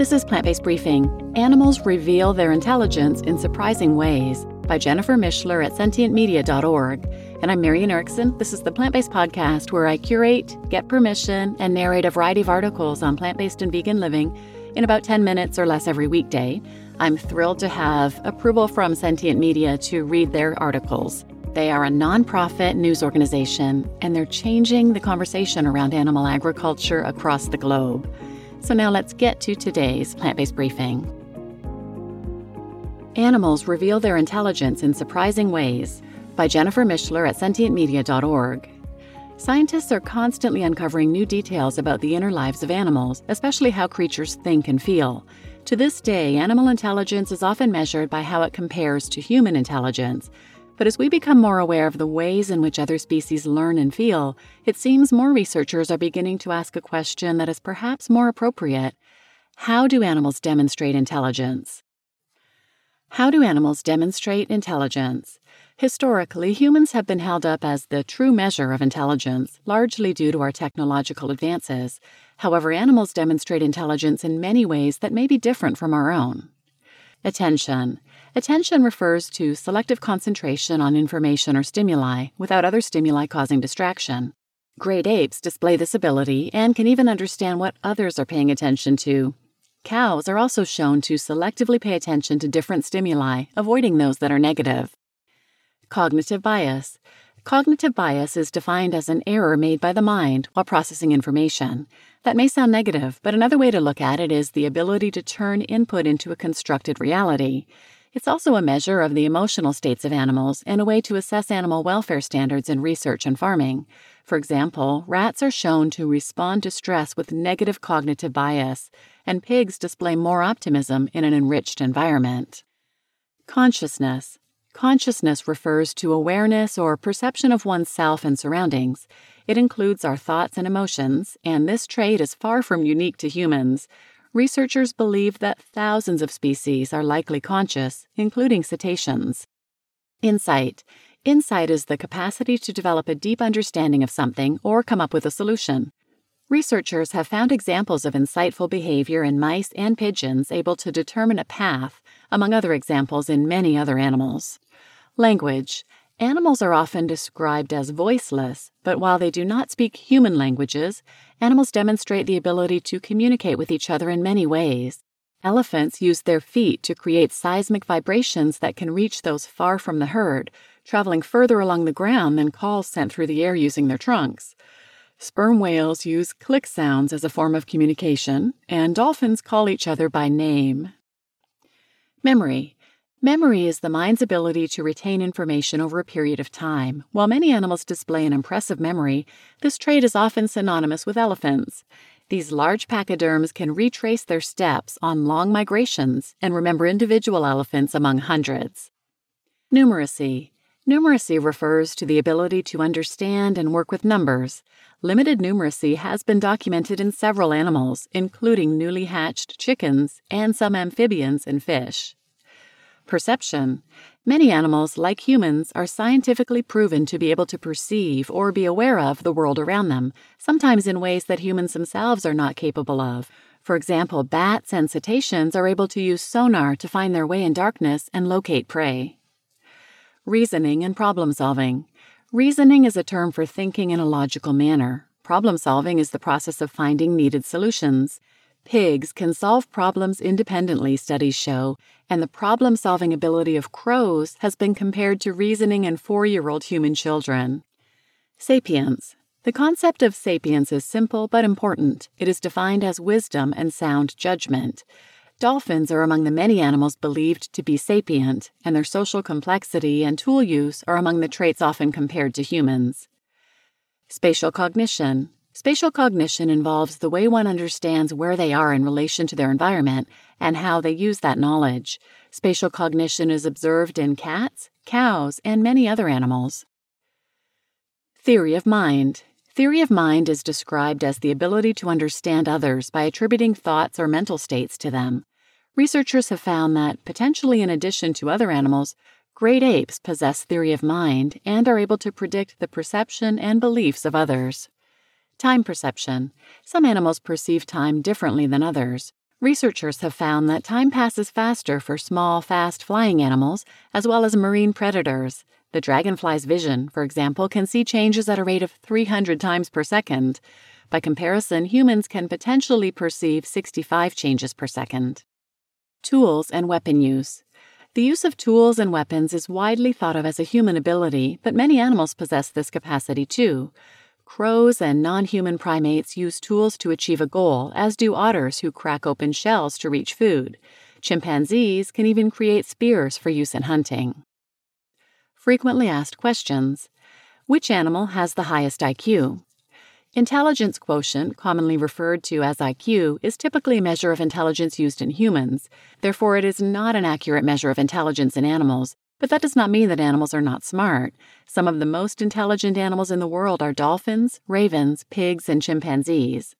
This is Plant Based Briefing Animals Reveal Their Intelligence in Surprising Ways by Jennifer Mishler at sentientmedia.org. And I'm Marian Erickson. This is the Plant Based Podcast where I curate, get permission, and narrate a variety of articles on plant based and vegan living in about 10 minutes or less every weekday. I'm thrilled to have approval from Sentient Media to read their articles. They are a nonprofit news organization, and they're changing the conversation around animal agriculture across the globe. So now let's get to today's plant based briefing. Animals Reveal Their Intelligence in Surprising Ways by Jennifer Mishler at sentientmedia.org. Scientists are constantly uncovering new details about the inner lives of animals, especially how creatures think and feel. To this day, animal intelligence is often measured by how it compares to human intelligence. But as we become more aware of the ways in which other species learn and feel, it seems more researchers are beginning to ask a question that is perhaps more appropriate How do animals demonstrate intelligence? How do animals demonstrate intelligence? Historically, humans have been held up as the true measure of intelligence, largely due to our technological advances. However, animals demonstrate intelligence in many ways that may be different from our own. Attention. Attention refers to selective concentration on information or stimuli without other stimuli causing distraction. Great apes display this ability and can even understand what others are paying attention to. Cows are also shown to selectively pay attention to different stimuli, avoiding those that are negative. Cognitive bias. Cognitive bias is defined as an error made by the mind while processing information. That may sound negative, but another way to look at it is the ability to turn input into a constructed reality. It's also a measure of the emotional states of animals and a way to assess animal welfare standards in research and farming. For example, rats are shown to respond to stress with negative cognitive bias, and pigs display more optimism in an enriched environment. Consciousness. Consciousness refers to awareness or perception of oneself and surroundings. It includes our thoughts and emotions, and this trait is far from unique to humans. Researchers believe that thousands of species are likely conscious, including cetaceans. Insight. Insight is the capacity to develop a deep understanding of something or come up with a solution. Researchers have found examples of insightful behavior in mice and pigeons able to determine a path, among other examples in many other animals. Language. Animals are often described as voiceless, but while they do not speak human languages, animals demonstrate the ability to communicate with each other in many ways. Elephants use their feet to create seismic vibrations that can reach those far from the herd, traveling further along the ground than calls sent through the air using their trunks. Sperm whales use click sounds as a form of communication, and dolphins call each other by name. Memory. Memory is the mind's ability to retain information over a period of time. While many animals display an impressive memory, this trait is often synonymous with elephants. These large pachyderms can retrace their steps on long migrations and remember individual elephants among hundreds. Numeracy. Numeracy refers to the ability to understand and work with numbers. Limited numeracy has been documented in several animals, including newly hatched chickens and some amphibians and fish. Perception. Many animals, like humans, are scientifically proven to be able to perceive or be aware of the world around them, sometimes in ways that humans themselves are not capable of. For example, bats and cetaceans are able to use sonar to find their way in darkness and locate prey. Reasoning and problem solving. Reasoning is a term for thinking in a logical manner. Problem solving is the process of finding needed solutions. Pigs can solve problems independently, studies show, and the problem solving ability of crows has been compared to reasoning in four year old human children. Sapience. The concept of sapience is simple but important. It is defined as wisdom and sound judgment. Dolphins are among the many animals believed to be sapient, and their social complexity and tool use are among the traits often compared to humans. Spatial cognition. Spatial cognition involves the way one understands where they are in relation to their environment and how they use that knowledge. Spatial cognition is observed in cats, cows, and many other animals. Theory of mind. Theory of mind is described as the ability to understand others by attributing thoughts or mental states to them. Researchers have found that, potentially in addition to other animals, great apes possess theory of mind and are able to predict the perception and beliefs of others. Time perception. Some animals perceive time differently than others. Researchers have found that time passes faster for small, fast flying animals, as well as marine predators. The dragonfly's vision, for example, can see changes at a rate of 300 times per second. By comparison, humans can potentially perceive 65 changes per second. Tools and weapon use. The use of tools and weapons is widely thought of as a human ability, but many animals possess this capacity too. Crows and non human primates use tools to achieve a goal, as do otters who crack open shells to reach food. Chimpanzees can even create spears for use in hunting. Frequently asked questions Which animal has the highest IQ? Intelligence quotient, commonly referred to as IQ, is typically a measure of intelligence used in humans. Therefore, it is not an accurate measure of intelligence in animals, but that does not mean that animals are not smart. Some of the most intelligent animals in the world are dolphins, ravens, pigs, and chimpanzees.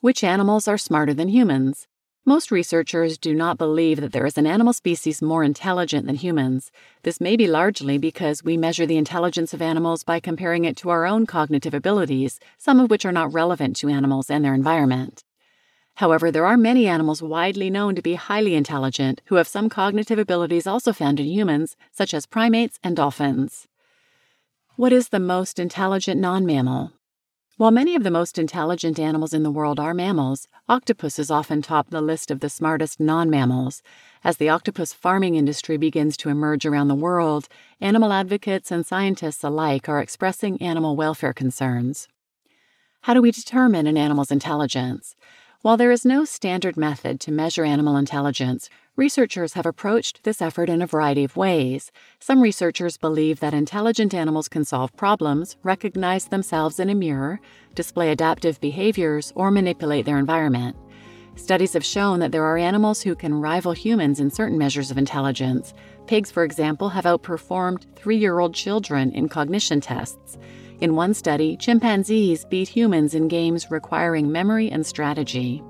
Which animals are smarter than humans? Most researchers do not believe that there is an animal species more intelligent than humans. This may be largely because we measure the intelligence of animals by comparing it to our own cognitive abilities, some of which are not relevant to animals and their environment. However, there are many animals widely known to be highly intelligent who have some cognitive abilities also found in humans, such as primates and dolphins. What is the most intelligent non mammal? While many of the most intelligent animals in the world are mammals, octopuses often top the list of the smartest non mammals. As the octopus farming industry begins to emerge around the world, animal advocates and scientists alike are expressing animal welfare concerns. How do we determine an animal's intelligence? While there is no standard method to measure animal intelligence, researchers have approached this effort in a variety of ways. Some researchers believe that intelligent animals can solve problems, recognize themselves in a mirror, display adaptive behaviors, or manipulate their environment. Studies have shown that there are animals who can rival humans in certain measures of intelligence. Pigs, for example, have outperformed three year old children in cognition tests. In one study, chimpanzees beat humans in games requiring memory and strategy.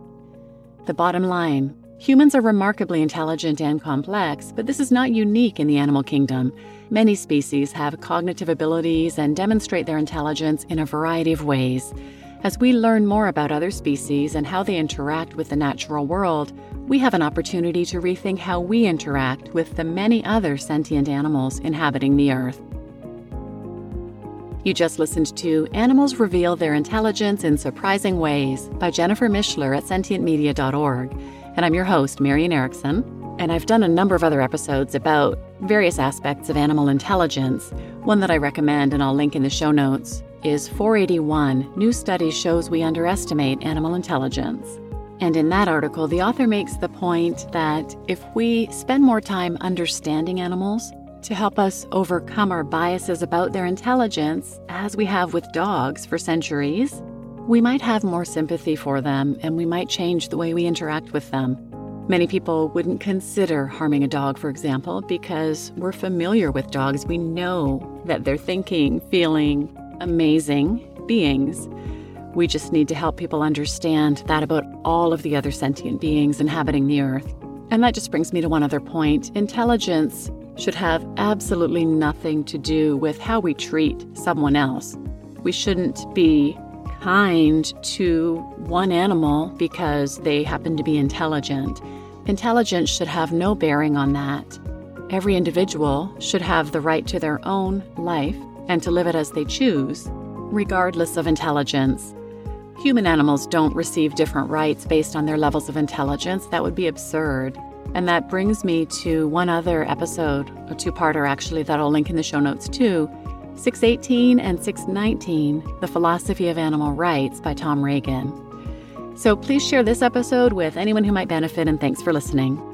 The bottom line humans are remarkably intelligent and complex, but this is not unique in the animal kingdom. Many species have cognitive abilities and demonstrate their intelligence in a variety of ways. As we learn more about other species and how they interact with the natural world, we have an opportunity to rethink how we interact with the many other sentient animals inhabiting the Earth. You just listened to Animals Reveal Their Intelligence in Surprising Ways by Jennifer Mishler at sentientmedia.org. And I'm your host, Marian Erickson. And I've done a number of other episodes about various aspects of animal intelligence. One that I recommend, and I'll link in the show notes, is 481 New Study Shows We Underestimate Animal Intelligence. And in that article, the author makes the point that if we spend more time understanding animals, to help us overcome our biases about their intelligence, as we have with dogs for centuries, we might have more sympathy for them and we might change the way we interact with them. Many people wouldn't consider harming a dog, for example, because we're familiar with dogs. We know that they're thinking, feeling amazing beings. We just need to help people understand that about all of the other sentient beings inhabiting the earth. And that just brings me to one other point. Intelligence should have absolutely nothing to do with how we treat someone else. We shouldn't be kind to one animal because they happen to be intelligent. Intelligence should have no bearing on that. Every individual should have the right to their own life and to live it as they choose, regardless of intelligence. Human animals don't receive different rights based on their levels of intelligence. That would be absurd. And that brings me to one other episode, a two parter actually, that I'll link in the show notes too 618 and 619 The Philosophy of Animal Rights by Tom Regan. So please share this episode with anyone who might benefit, and thanks for listening.